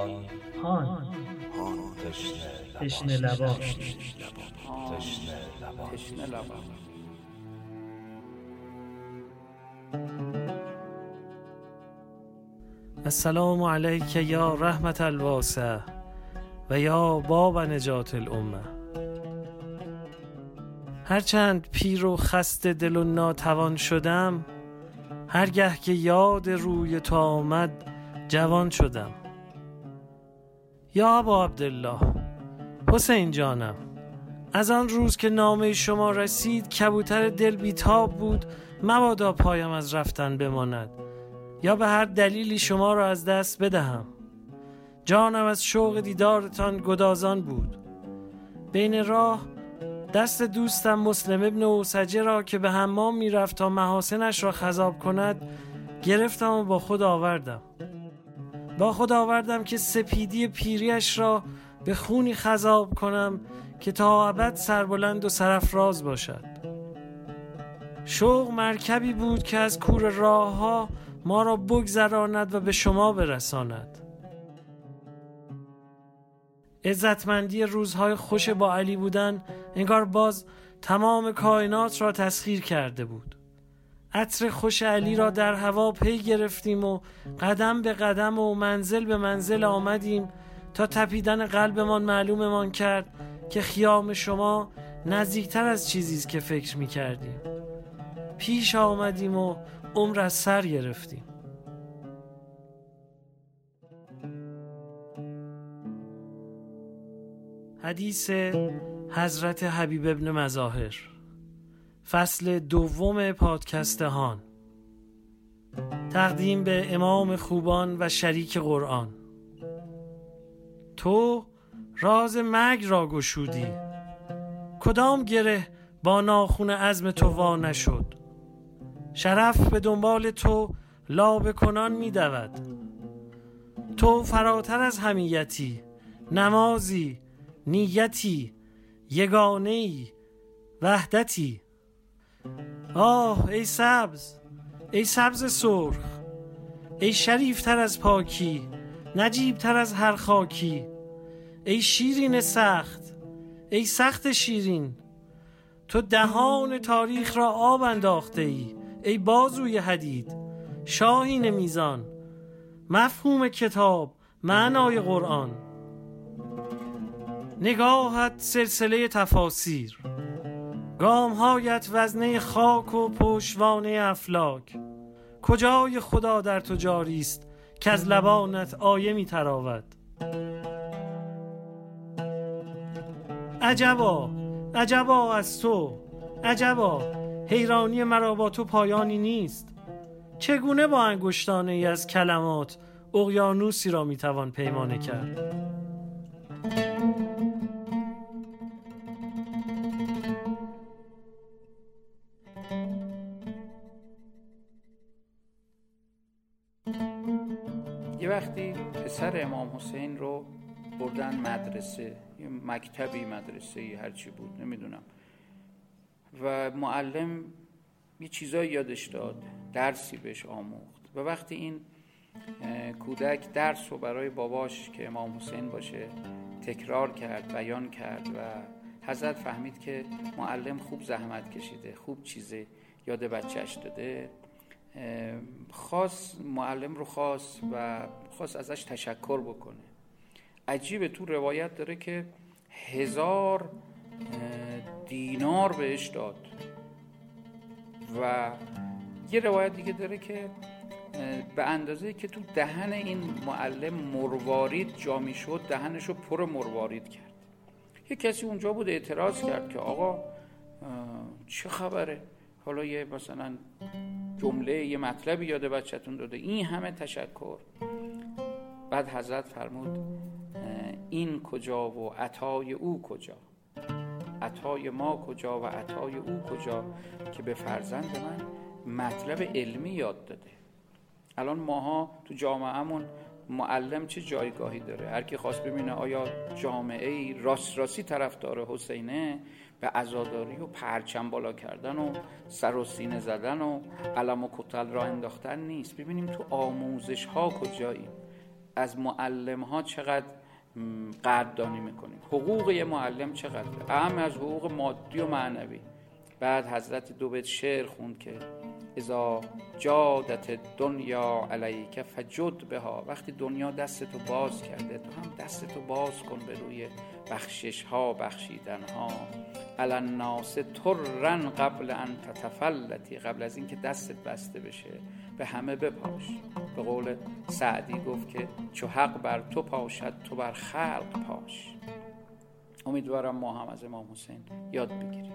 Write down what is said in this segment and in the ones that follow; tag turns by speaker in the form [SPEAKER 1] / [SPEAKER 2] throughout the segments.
[SPEAKER 1] هان
[SPEAKER 2] هان.
[SPEAKER 1] تشنه
[SPEAKER 2] تشنه لبا
[SPEAKER 1] تشنه لبا
[SPEAKER 3] تشنه لبا
[SPEAKER 4] السلام علیک یا رحمت الواسع و یا باب نجات الامه. هرچند پیر و خسته دل و ناتوان شدم هرگه که یاد روی تو آمد جوان شدم. یا ابا عبدالله. حسین جانم از آن روز که نامه شما رسید کبوتر دل بیتاب بود. مبادا پایم از رفتن بماند. یا به هر دلیلی شما را از دست بدهم. جانم از شوق دیدارتان گدازان بود. بین راه دست دوستم مسلم ابن اوسجه را که به حمام می‌رفت تا محاسنش را خذاب کند گرفتم و با خود آوردم. با خود آوردم که سپیدی پیریش را به خونی خذاب کنم که تا ابد سربلند و سرفراز باشد. شوق مرکبی بود که از کور راه ها ما را بگذراند و به شما برساند. عزتمندی روزهای خوش با علی بودن انگار باز تمام کائنات را تسخیر کرده بود. عطر خوش علی را در هوا پی گرفتیم و قدم به قدم و منزل به منزل آمدیم تا تپیدن قلبمان معلوممان کرد که خیام شما نزدیکتر از چیزی است که فکر می کردیم. پیش آمدیم و عمر از سر گرفتیم. حدیث حضرت حبیب ابن مظاهر فصل دوم پادکست هان. تقدیم به امام خوبان و شریک قرآن. تو راز مرگ را گشودی. کدام گره با ناخون عزم تو وا نشد؟ شرف به دنبال تو لابه کنان می دود. تو فراتر از همیتی نمازی نیتی یگانه وحدتی. آه ای سبز ای سبز سرخ ای شریفتر از پاکی نجیبتر از هر خاکی ای شیرین سخت ای سخت شیرین تو دهان تاریخ را آب انداخته ای ای بازوی حدید شاهین میزان مفهوم کتاب معنای قرآن. نگاهت سلسله تفاسیر گامهایت وزنه خاک و پشوانه افلاک. کجای خدا در تو جاری است که از لبانت آیه می تراود؟ عجبا عجبا از تو عجبا. حیرانی مرا با تو پایانی نیست. چگونه با انگشتانه ای از کلمات اقیانوسی را می‌توان پیمانه کرد؟
[SPEAKER 3] پسر امام حسین رو بردن مدرسه یه مکتبی مدرسه هرچی بود نمی‌دونم. و معلم یه چیزایی یادش داد درسی بهش آموخت. و وقتی این کودک درس رو برای باباش که امام حسین باشه تکرار کرد بیان کرد و حضرت فهمید که معلم خوب زحمت کشیده خوب چیزی یاد بچهش داده. خواست معلم رو خواست و خواست ازش تشکر بکنه. عجیبه تو روایت داره که هزار دینار بهش داد. و یه روایت دیگه داره که به اندازه که تو دهن این معلم مروارید جا شد دهنش رو پر مروارید کرد. یه کسی اونجا بود اعتراض کرد که آقا چه خبره؟ حالا یه مثلا جمله یه مطلبی یاد بچهتون داده. این همه تشکر. بعد حضرت فرمود این کجا و عطای او کجا؟ عطای ما کجا و عطای او کجا که به فرزند من مطلب علمی یاد داده؟ الان ماها تو جامعهمون معلم چه جایگاهی داره؟ هر کی خواست ببینه آیا جامعه راست راستی طرفدار حسینه به عزاداری و پرچم بالا کردن و سر و سینه زدن و علم و کتل را انداختن نیست. ببینیم تو آموزش ها کجاییم از معلم ها چقدر قدردانی می‌کنیم؟ حقوق یه معلم چقدر اهم از حقوق مادی و معنوی. بعد حضرت دو بیت شعر خوند که اذا جادت دنیا علیک فجد بها وقتی دنیا دستتو باز کرده تو هم دستتو باز کن به روی بخشش ها بخشیدن ها الناس ترن قبل ان تتفلتی قبل از اینکه دستت بسته بشه به همه بپاش. به قول سعدی گفت که چو حق بر تو پاشد تو بر خلق پاش. امیدوارم ما هم از امام حسین یاد بگیریم.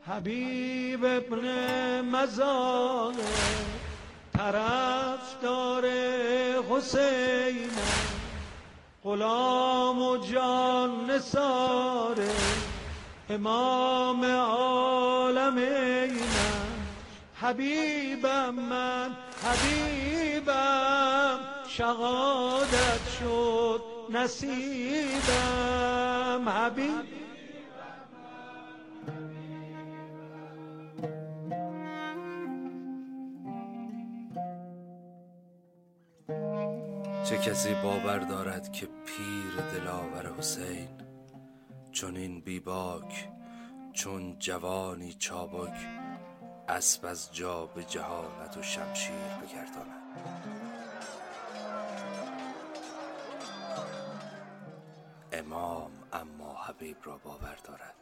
[SPEAKER 2] حبیب ابن طرف داره حسین غلام و جان نساره امام عالمینم حبیبم من حبیبم شهادت شد نصیبم. حبیب
[SPEAKER 1] چه کسی باور دارد که پیر دلاور حسین چون این بیباک چون جوانی چابک اسب از جا به جهالت و شمشیر بگرداند. امام اما حبیب را باور دارد.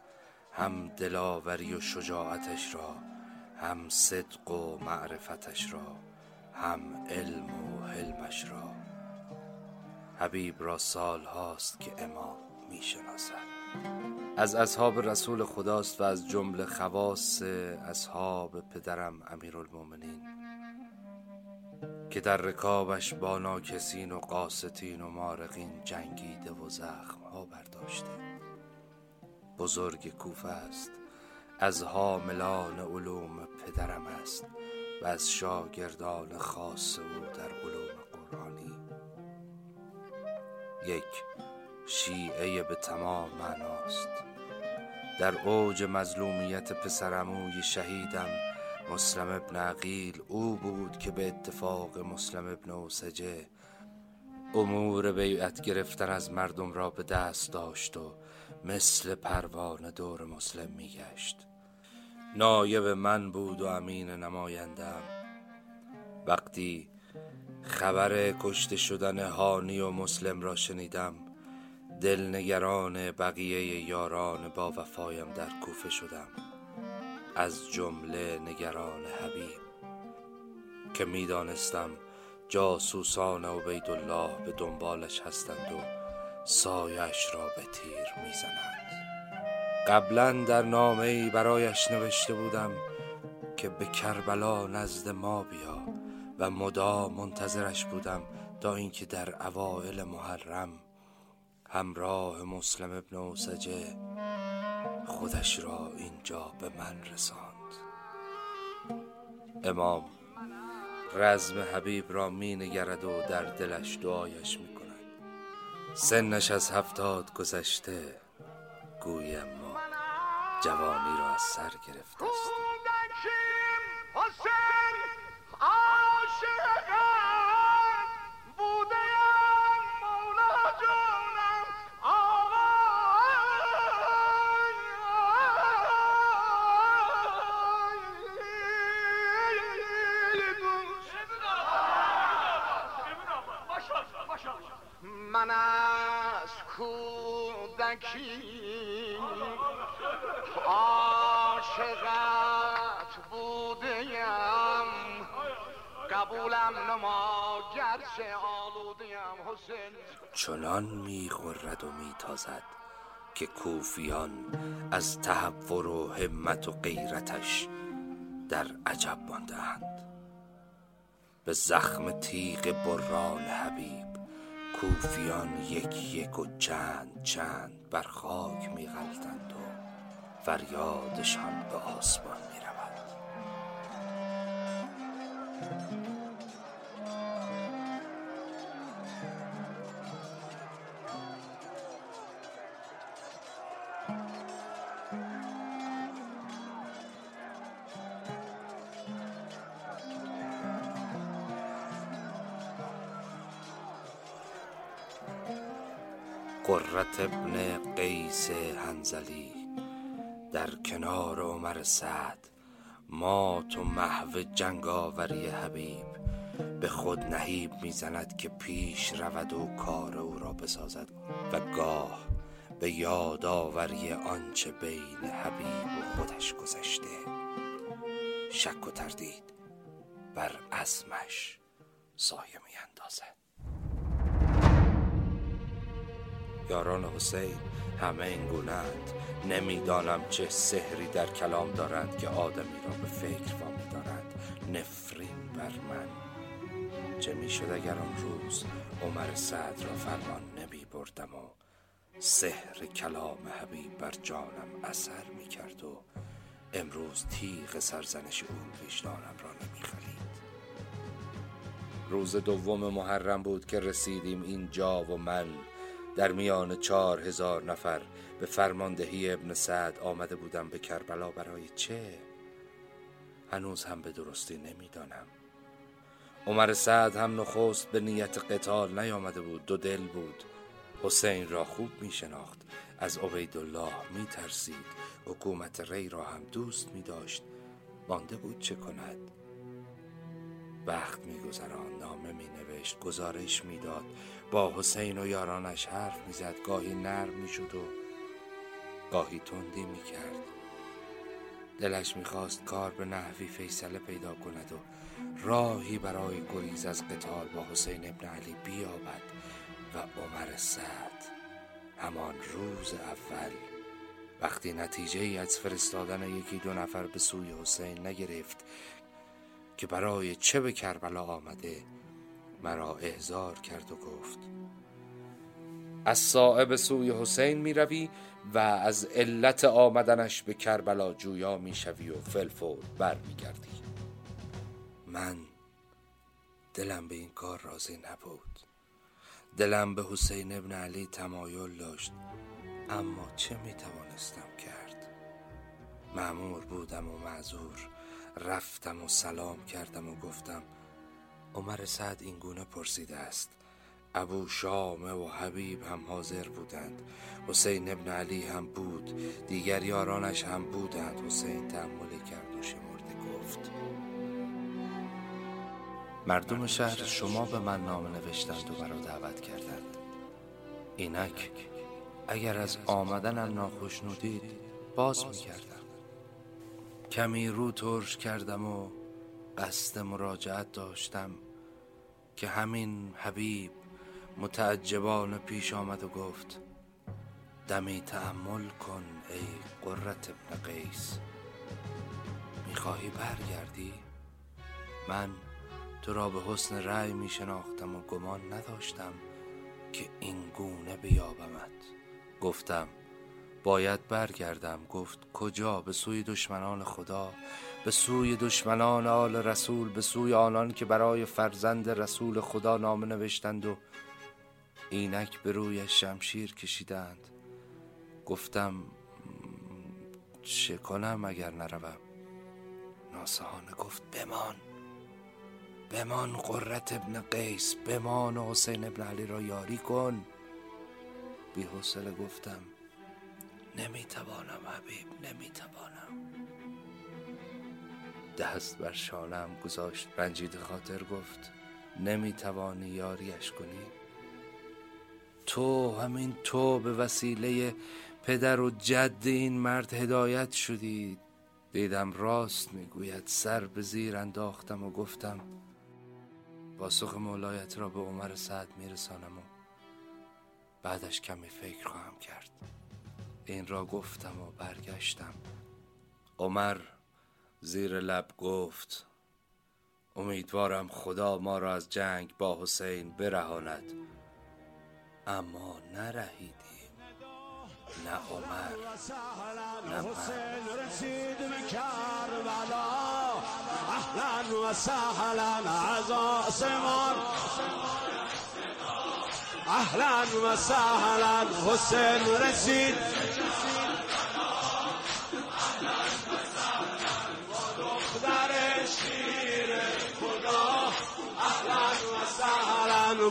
[SPEAKER 1] هم دلاوری و شجاعتش را هم صدق و معرفتش را هم علم و حلمش را. حبیب را سال هاست که امام می شناسد از اصحاب رسول خداست و از جمله خواص اصحاب پدرم امیرالمومنین که در رکابش با ناکسین و قاستین و مارقین جنگیده و زخم ها برداشته. بزرگ کوفه است از حاملان علوم پدرم است و از شاگردان خاص او در علوم یک شیعه به تمام معناست. در اوج مظلومیت پسرموی شهیدم مسلم ابن عقیل او بود که به اتفاق مسلم ابن اوسجه امور بیعت گرفتن از مردم را به دست داشت و مثل پروانه دور مسلم میگشت. نایب من بود و امین نمایندم وقتی خبر کشته شدن هانی و مسلم را شنیدم. دلنگران بقیه یاران با وفایم در کوفه شدم. از جمله نگران حبیب که می‌دانستم جاسوسان عبیدالله به دنبالش هستند و سایش را به تیر می‌زنند. قبلا در نامه ای برایش نوشته بودم که به کربلا نزد ما بیا. و مدام منتظرش بودم تا اینکه در اوائل محرم همراه مسلم ابن اوسجه خودش را اینجا به من رساند. امام رزم حبیب را می نگرد و در دلش دعایش می کند. سنش از هفتاد گذشته گویم ما جوانی را از سر گرفته است.
[SPEAKER 2] من از کودکی عاشقت نما گرچه آلودیم حسین.
[SPEAKER 1] چنان می‌خورد و میتازد که کوفیان از تحور و همت و غیرتش در عجب ماندهاند. به زخم تیغ بران حبیب کوفیان یک یک و چند چند بر خاک می غلطند و فریادشان به آسمان هنزلی در کنار عمر سعد مات و محو جنگاوری حبیب. به خود نهیب می‌زند که پیش رود و کار او را بسازد و گاه به یادآوری آنچه بین حبیب و خودش گذشته. شک و تردید بر عزمش سایه میاندازد. یاران حسین همه این گونند نمی‌دانم چه سحری در کلام دارند که آدمی را به فکر وامی دارند نفرین بر من. چه می‌شد اگر آن روز عمر سعد را فرمان نمی بردم و سحر کلام حبیب بر جانم اثر می کرد و امروز تیغ سرزنش او وجدانم را نمی خلید. روز دوم محرم بود که رسیدیم اینجا و من در میان چهار هزار نفر به فرماندهی ابن سعد آمده بودم به کربلا برای چه؟ هنوز هم به درستی نمی‌دانم. عمر سعد هم نخست به نیت قتال نیامده بود دو دل بود. حسین را خوب می شناخت از عبیدالله می ترسید حکومت ری را هم دوست می داشت مانده بود چه کند؟ وقت می گذران نامه می نوشت گزارش می داد با حسین و یارانش حرف می زد گاهی نرم می شد و گاهی تندی می کرد دلش می‌خواست کار به نحوی فیصله پیدا کند و راهی برای گریز از قتال با حسین ابن علی بیابد و عمر سعد همان روز اول. وقتی نتیجه ای از فرستادن یکی دو نفر به سوی حسین نگرفت که برای چه به کربلا آمده مرا احضار کرد و گفت از صاحب سوی حسین می روی و از علت آمدنش به کربلا جویا می شوی و فلفور بر می گردی. من دلم به این کار راضی نبود دلم به حسین ابن علی تمایل داشت اما چه می توانستم کرد معمور بودم و معذور رفتم و سلام کردم و گفتم عمر سعد این گونه پرسیده است. ابو شامه و حبیب هم حاضر بودند. حسین ابن علی هم بود. دیگر یارانش هم بودند. حسین تحملی کرد و شمرده گفت. مردم شهر شما به من نامه نوشتند و مرا دعوت کردند. اینک اگر از آمدنم ناخشنودید باز می‌کردم. کمی رو ترش کردم و قصد مراجعت داشتم که همین حبیب متعجبانه پیش آمد و گفت دمی تحمل کن ای قررت ابن قیس. می‌خواهی برگردی؟ من تو را به حسن رأی می شناختم و گمان نداشتم که این گونه بیابمت. گفتم باید برگردم. گفت کجا؟ به سوی دشمنان خدا؟ به سوی دشمنان آل رسول به سوی آنان که برای فرزند رسول خدا نامه نوشتند و اینک به روی شمشیر کشیدند. گفتم چه کنم اگر نروم؟ ناسهانه گفت بمان بمان قررت ابن قیس بمان و حسین ابن علی را یاری کن. بی حوصله گفتم نمی‌توانم حبیب نمی‌توانم. دست بر شانم گذاشت رنجید خاطر گفت نمی‌توانی یاریش کنی؟ تو همین تو به وسیله پدر و جد این مرد هدایت شدی. دیدم راست می‌گوید سر به زیر انداختم و گفتم پاسخ مولایت را به عمر سعد میرسانم و بعدش کمی فکر خواهم کرد. این را گفتم و برگشتم. عمر زیر لب گفت امیدوارم خدا ما را از جنگ با حسین برهاند. اما نرهیدیم. نه عمر نه
[SPEAKER 5] حسین رسید به کربلا. اهلا و سهلا از آسمان. اهلا و سهلا حسین رسید.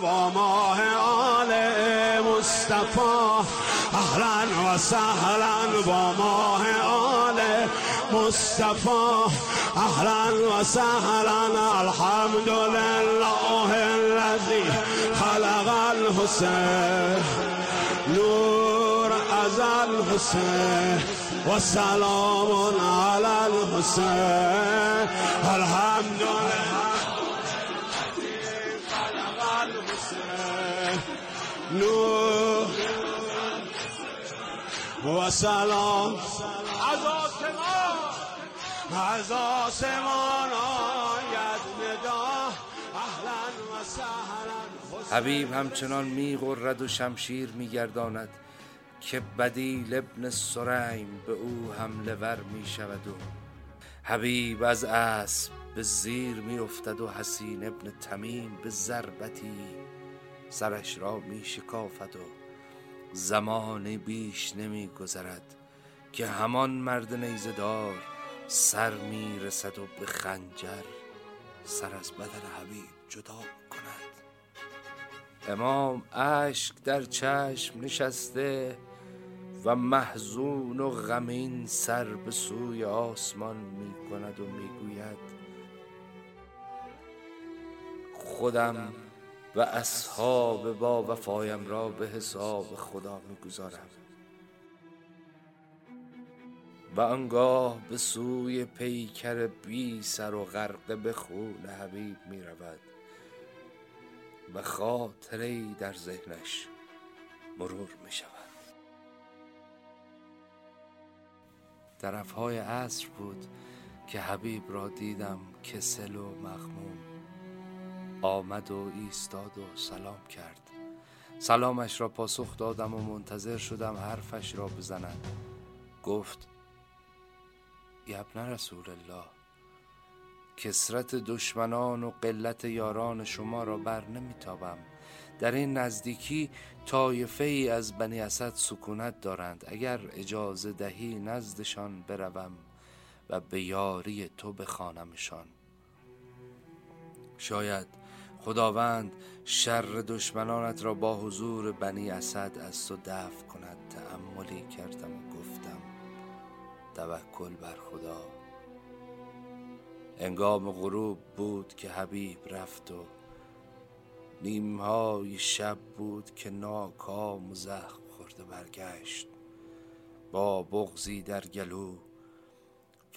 [SPEAKER 5] با ماه آل مصطفی.
[SPEAKER 6] اهلا و سهلا با ماه آل مصطفى اهلا و الحمد لله الذي خلق الحسین. نور از الحسین و سلام علی الحسین. الحمد نور و سلام. از آسمان. از آسمان آید ندا اهلا و سهلا.
[SPEAKER 1] حبیب همچنان میغرد و شمشیر میگرداند که بدیل ابن سریم به او حمله ور می شود و حبیب از اسب به زیر می افتد و حسین ابن تمیم به ضربتی سرش را می شکافد و زمان بیش نمی گذرد که همان مرد نیزدار سر می رسد و به خنجر سر از بدن حبیب جدا کند. امام اشک در چشم نشسته و محزون و غمین سر به سوی آسمان می کند و می گوید خودم و اصحاب با وفایم را به حساب خدا می گذارم و آنگاه به سوی پیکر بی سر و غرقه به خون حبیب می رود و خاطره در ذهنش مرور می شود طرفهای عصر بود که حبیب را دیدم کسل و مخموم. آمد و ایستاد و سلام کرد. سلامش را پاسخ دادم و منتظر شدم حرفش را بزند. گفت یبن رسول الله کسرت دشمنان و قلت یاران شما را بر نمیتابم. در این نزدیکی طایفه ای از بنی اسد سکونت دارند. اگر اجازه دهی نزدشان بروم و به یاری تو بخوانمشان. شاید خداوند شر دشمنانت را با حضور بنی اسد از تو دفع کند. تأملی کردم و گفتم توکل بر خدا. انگام غروب بود که حبیب رفت و نیمهای شب بود که ناکام و زخم خورده برگشت. با بغزی در گلو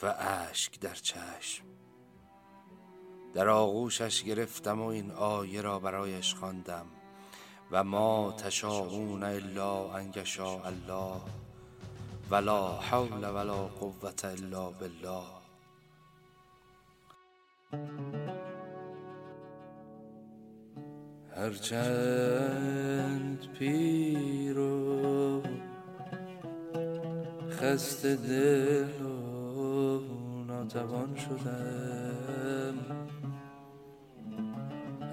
[SPEAKER 1] و اشک در چشم. در آغوشش گرفتم و این آیه را برایش خواندم. و ما تشاءون الا ان الله ولا حول ولا قوة الا بالله. هرچند پیر و خسته دل و ناتوان شدم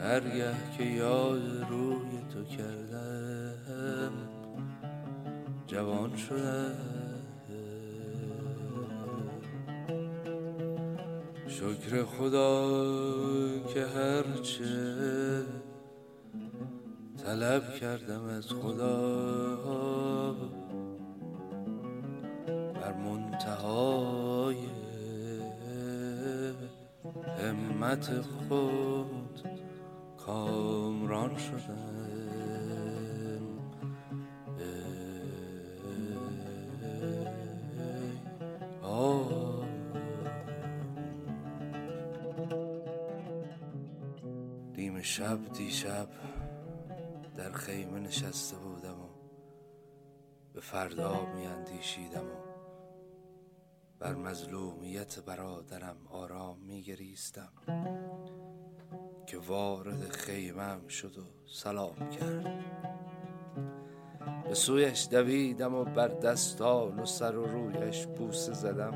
[SPEAKER 1] هرگه که یاد روی تو کردم جوان شدم شکر خدا که هرچه طلب کردم از خدا. بر منتهای همت خود کامران شدم. نیمه شب دیشب در خیمه نشسته بودم و به فردا می اندیشیدم و بر مظلومیت برادرم آرام می گریستم که وارد خیمم شد و سلام کرد. به سویش دویدم و بر دستان و سر و رویش بوسه زدم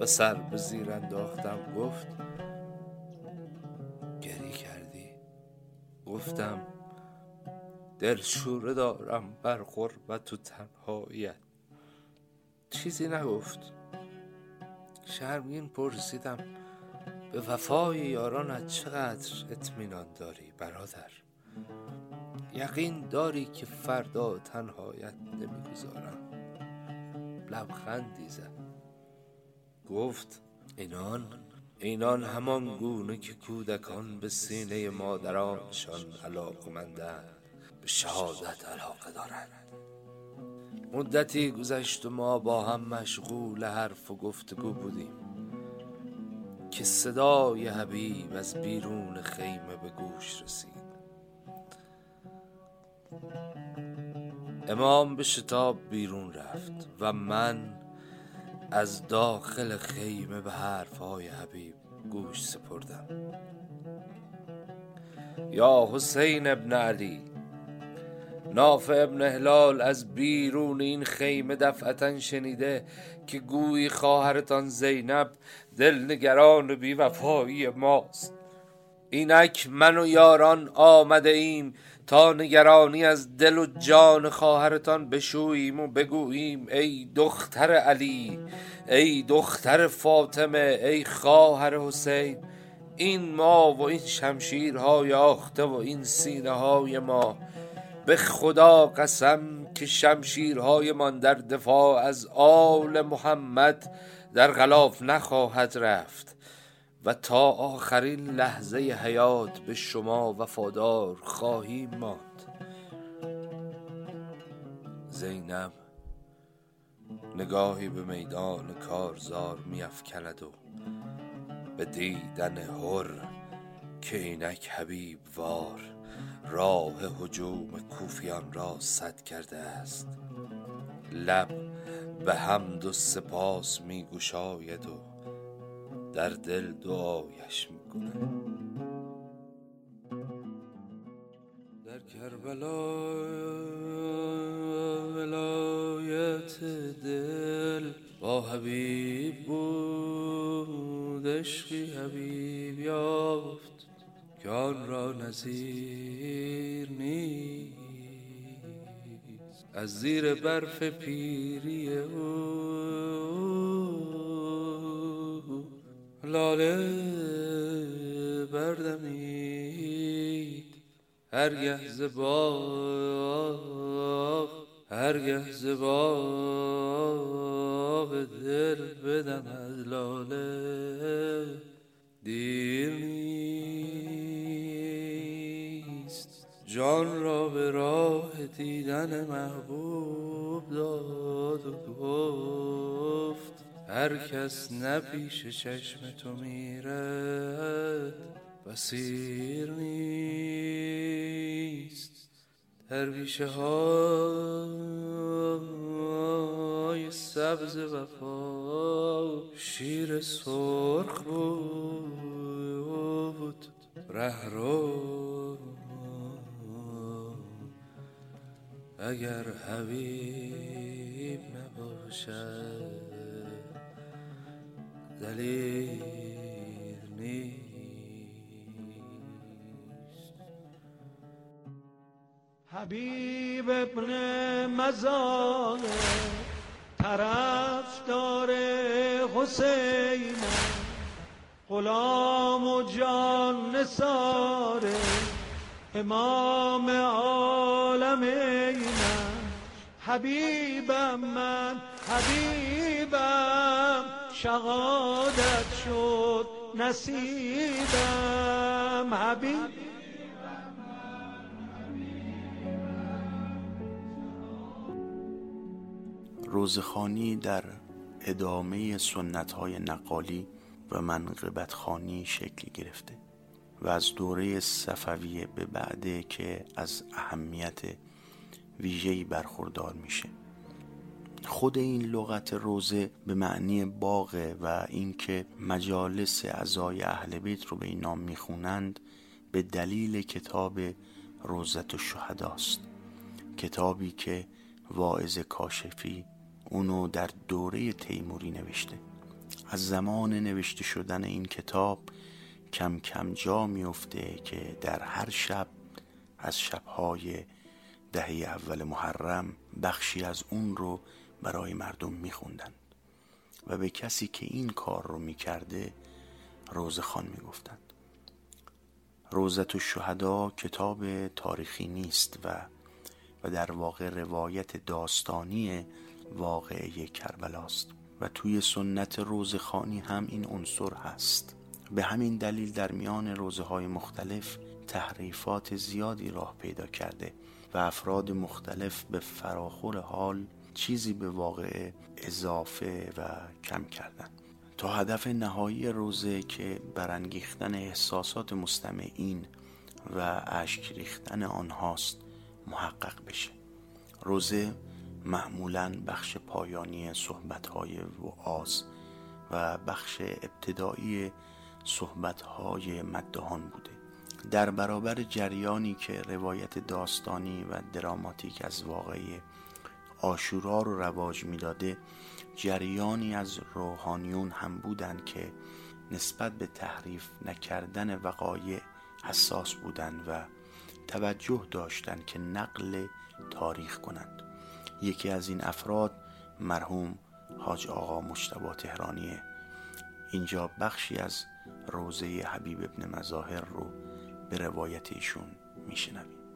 [SPEAKER 1] و سر به زیر انداختم. گفت گری کردی؟ گفتم دلشوره دارم بر غربت و تنهاییت. چیزی نگفت. شرمگین پرسیدم به وفای یارانت چقدر اطمینان داری برادر؟ یقین داری که فردا تنهایت نمی‌گذارم. لبخندی زد. گفت اینان اینان همان گونه که کودکان به سینه مادرانشان علاقمندند. به شهادت علاقه دارند. مدتی گذشت و ما با هم مشغول حرف و گفتگو بودیم. که صدای حبیب از بیرون خیمه به گوش رسید. امام به شتاب بیرون رفت و من از داخل خیمه به حرفهای حبیب گوش سپردم. یا حسین ابن علی نافع ابن هلال از بیرون این خیمه دفعتا شنیده که گویی خواهرتان زینب دلنگران بیوفایی ماست. اینک من و یاران آمده ایم تا نگرانی از دل و جان خواهرتان بشوییم و بگوییم ای دختر علی ای دختر فاطمه ای خواهر حسین. این ما و این شمشیرهای آخته و این سینه های ما به خدا قسم که شمشیرهایمان در دفاع از آل محمد در غلاف نخواهد رفت و تا آخرین لحظه حیات به شما وفادار خواهیم ماند. زینب نگاهی به میدان کارزار میافکند و به دیدن هر که اینک حبیب وار راه هجوم کوفیان را صد کرده است. لب به حمد و سپاس می گشاید و در دل دعایش می کند. در کربلا ولایت دل با حبیب بود عشقی حبیب یافت. آن را نظیر نیست. از زیر برف پیری او. لاله بردمید. هرگه ز باغ هرگه ز باغ دل بدم از لاله. دیر جان را به راه دیدن محبوب داد و گفت هر کس نه پیش چشم تو میرد بسیر نیست. بیشه های سبز وفا شیر سرخ بود ره اگر حبیب نباشد دلیر نیست.
[SPEAKER 5] حبیب ابن مزان طرف داره حسین غلام و جان نساره امام عالم حبیبم من حبیبم. شهادت شد نصیبم. حبیب.
[SPEAKER 7] روزخانی در ادامه سنت های نقالی و منقبت خانی شکل گرفته. و از دوره صفویه به بعده که از اهمیت ویژه‌ای برخوردار میشه. خود این لغت روزه به معنی باغه و اینکه مجالس اعضای اهل بیت رو به این نام می‌خونند به دلیل کتاب روزت و شهداست کتابی که واعظ کاشفی اونو در دوره تیموری نوشته. از زمان نوشته شدن این کتاب کم کم جا میفته که در هر شب از شبهای دهه اول محرم بخشی از اون رو برای مردم میخوندن. و به کسی که این کار رو می‌کرده روزخان می‌گفتند روزت و شهدا کتاب تاریخی نیست و و در واقع روایت داستانی واقعه کربلاست. و توی سنت روزخانی هم این عنصر هست. به همین دلیل در میان روزه های مختلف تحریفات زیادی راه پیدا کرده و افراد مختلف به فراخور حال چیزی به واقع اضافه و کم کردن. تا هدف نهایی روزه که برانگیختن احساسات مستمعین و اشک ریختن آنهاست محقق بشه. روزه معمولا بخش پایانی صحبتهای وعاز و بخش ابتدایی صحبتهای مدهان بوده. در برابر جریانی که روایت داستانی و دراماتیک از واقعی آشورا رو رواج می‌داده جریانی از روحانیون هم بودند که نسبت به تحریف نکردن وقایع حساس بودند و توجه داشتند که نقل تاریخ کنند. یکی از این افراد مرحوم حاج آقا مشتبا تهرانیه اینجا بخشی از روزه حبیب ابن مظاهر رو به روایت ایشون میشنویم.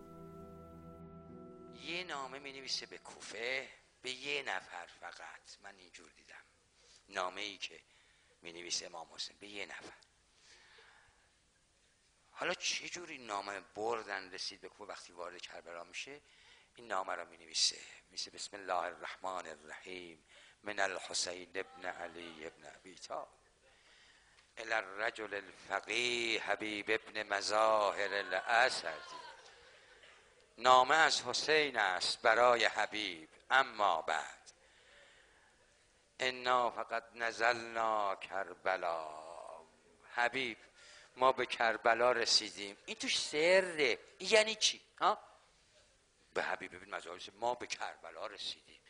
[SPEAKER 8] یه نامه می نویسه به کوفه به یه نفر فقط. من اینجور دیدم. نامه ای که می نویسه امام حسین به یه نفر. حالا چه جوری نامه بردن رسید به کوفه وقتی وارد کربلا میشه؟ این نامه را می نویسه میسه بسم الله الرحمن الرحیم من الحسین ابن علی ابن ابی طالب. الى الرجل الفقیه حبیب ابن مظاهر الاسدی. نامه از حسین است برای حبیب اما بعد. انا فقط نزلنا کربلا. حبیب ما به کربلا رسیدیم. این توش سره. یعنی چی؟ ها؟ به حبیب ابن مظاهر ما به کربلا رسیدیم.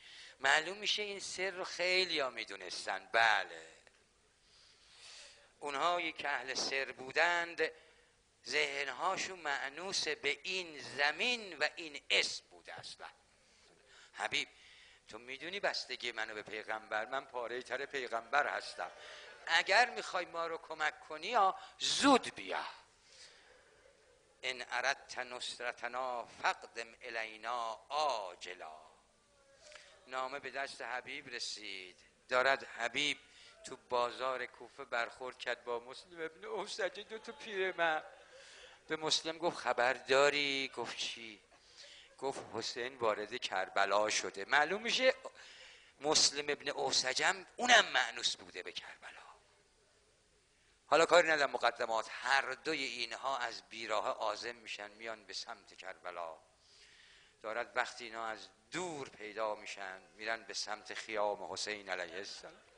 [SPEAKER 8] معلوم میشه این سر رو خیلی ها می‌دونستن. بله. اونهایی که اهل سر بودند ذهنهاشون معنوس به این زمین و این اسم بوده اصلا حبیب تو می‌دونی بستگی منو به پیغمبر؟ من پاره تر پیغمبر هستم. اگر می‌خوای ما رو کمک کنی زود بیا. ان اردت نصرتنا فقدم الینا آجلا نامه به دست حبیب رسید. دارد حبیب تو بازار کوفه برخورد کرد با مسلم ابن اوسجه دو تا من. به مسلم گفت خبر داری گفت چی؟ گفت حسین وارد کربلا شده. معلوم میشه مسلم ابن اوسجم اونم معنوس بوده به کربلا. حالا کاری ندارم مقدمات. هر دوی اینها از بیراه آزم میشن میان به سمت کربلا. دارد وقتی اینا از دور پیدا میشن میرن به سمت خیام حسین علیه السلام.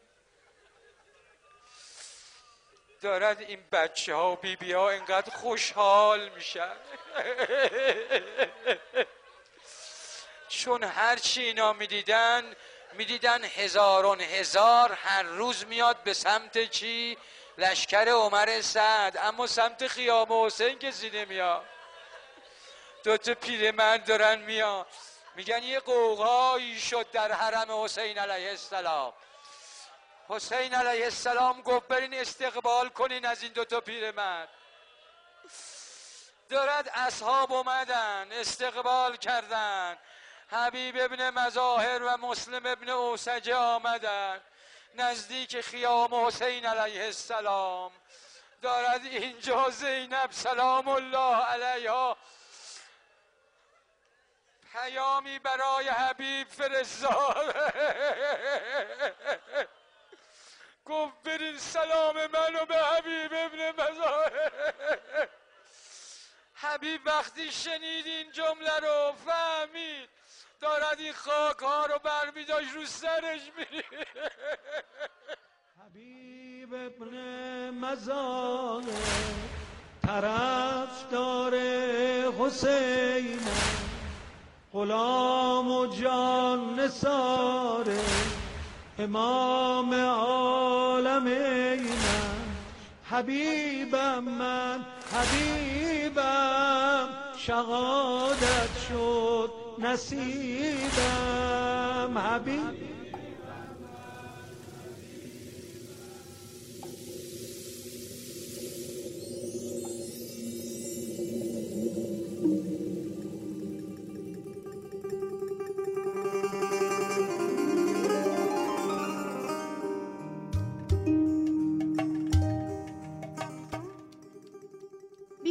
[SPEAKER 8] دارد این بچه ها و بی بی ها اینقدر خوشحال میشن. چون هرچی اینا می‌دیدن می‌دیدن هزارون هزار هر روز میاد به سمت چی؟ لشکر عمر سعد. اما سمت خیام حسین کسی نمیاد. دو تا من دارن میاد میگن یه قوقایی شد در حرم حسین علیه السلام. حسین علیه السلام گفت برین استقبال کنین از این دوتا پیرمرد دارد اصحاب اومدن استقبال کردن. حبیب ابن مظاهر و مسلم ابن اوسجه آمدن. نزدیک خیام حسین علیه السلام. دارد اینجا زینب سلام الله علیها. پیامی برای حبیب فرستاد. گفت برین سلام منو به حبیب ابن مظاهر. حبیب وقتی شنید این جمله رو فهمید دارد این خاک ها رو برمیداشت رو سرش میری
[SPEAKER 5] حبیب ابن مظاهر طرف داره حسین غلام و جان نساره امام عالم اینم حبیبم من حبیبم. شهادت شد نصیبم. حبیب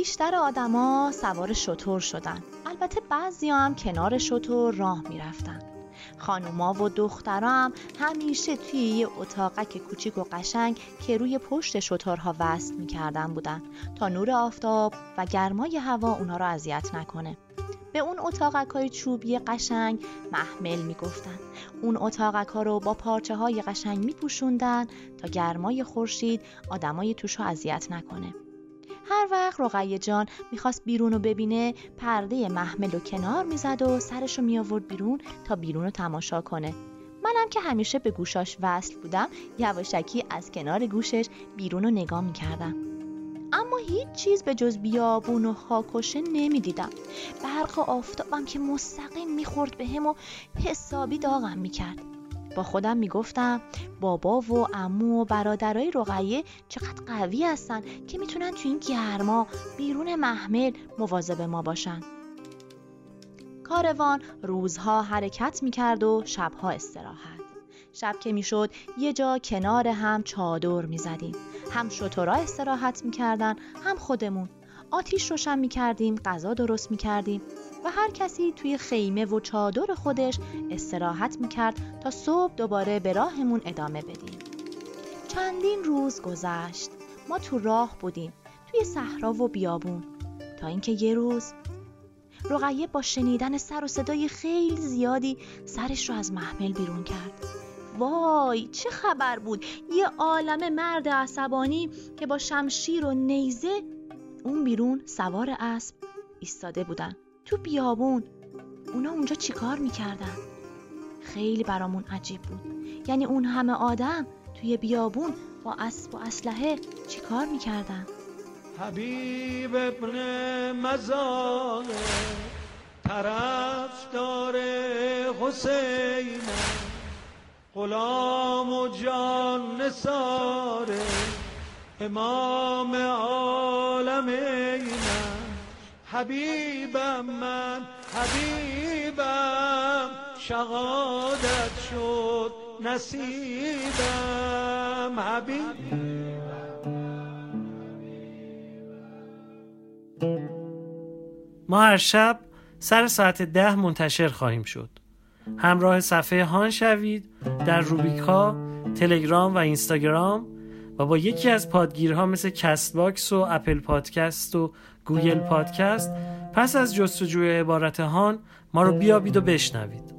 [SPEAKER 9] بیشتر آدما سوار شطور شدن. البته بعضی هم کنار شطور راه می‌رفتن. خانوما و دخترا هم همیشه توی یه اتاقک کوچیک و قشنگ که روی پشت شطورها وصل می‌کردن بودن تا نور آفتاب و گرمای هوا اونا رو اذیت نکنه. به اون اتاقک های چوبی قشنگ محمل می‌گفتن. اون اتاقک ها رو با پارچه های قشنگ میپوشوندن تا گرمای خورشید آدمای توش رو اذیت نکنه. هر وقت رقیه جان می‌خواست بیرون رو ببینه پرده محمل و کنار می‌زد و سرش رو میآورد بیرون تا بیرون رو تماشا کنه. منم که همیشه به گوشاش وصل بودم یواشکی از کنار گوشش بیرون رو نگاه می‌کردم. اما هیچ چیز به جز بیابون و خاکوشه نمی‌دیدم. برق آفتابم که مستقیم می‌خورد به هم و حسابی داغم می‌کرد. با خودم می‌گفتم بابا و امو و برادرای رقیه چقدر قوی هستن که می‌تونن تو این گرما بیرون محمل مواظب ما باشن. کاروان روزها حرکت می‌کرد و شبها استراحت. شب که می‌شد یه جا کنار هم چادر می‌زدیم. هم شطورا استراحت می‌کردن هم خودمون. آتیش روشن می‌کردیم غذا درست می‌کردیم. و هر کسی توی خیمه و چادر خودش استراحت می‌کرد تا صبح دوباره به راهمون ادامه بدیم. چندین روز گذشت. ما تو راه بودیم توی صحرا و بیابون. تا اینکه یه روز رقیه با شنیدن سر و صدای خیلی زیادی سرش رو از محمل بیرون کرد. وای چه خبر بود؟ یه عالم مرد عصبانی که با شمشیر و نیزه اون بیرون سوار اسب ایستاده بودن. تو بیابون اونا اونجا چیکار می‌کردن؟ خیلی برامون عجیب بود یعنی اون همه آدم توی بیابون با اسب و اسلحه چیکار می‌کردن؟
[SPEAKER 5] حبیب ابن مزار طرف داره حسین غلام و جان نساره امام عالمینه حبیبم من حبیبم شهادت شد نصیبم. حبیب.
[SPEAKER 4] ما هر شب سر ساعت ده منتشر خواهیم شد. همراه صفحه هان شوید در روبیکا، تلگرام و اینستاگرام و با یکی از پادگیرها مثل Castbox و Apple Podcast و Google Podcast پس از جستجوی عبارت هان ما رو بیابید و بشنوید.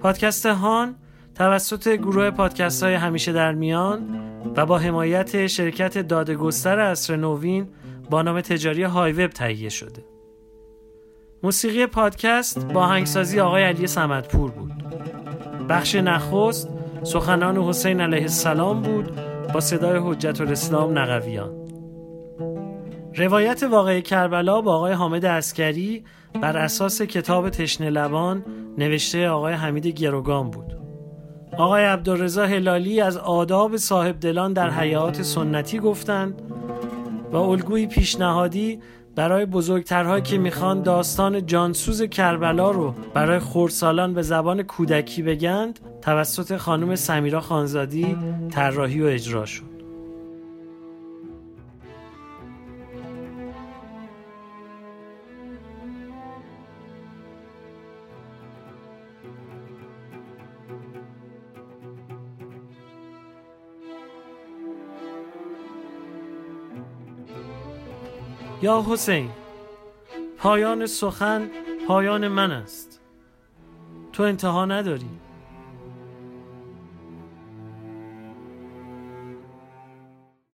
[SPEAKER 4] پادکست هان توسط گروه پادکست های همیشه در میان و با حمایت شرکت دادگستر عصر نوین با نام تجاری HiWEB تهیه شده. موسیقی پادکست با هنگسازی آقای علی سمدپور بود. بخش نخست سخنان حسین علیه السلام بود با صدای حجت الاسلام نقویان. روایت واقعی کربلا با آقای حامد اسکری بر اساس کتاب تشنه لبان نوشته آقای حمید گروگان بود. آقای عبدالرضا هلالی از آداب صاحب دلان در حیات سنتی گفتند و الگوی پیشنهادی برای بزرگترها که می‌خوان داستان جانسوز کربلا رو برای خورسالان به زبان کودکی بگند توسط خانم سمیرا خانزادی طراحی و اجرا شد. یا حسین پایان سخن پایان من است. تو انتها نداری.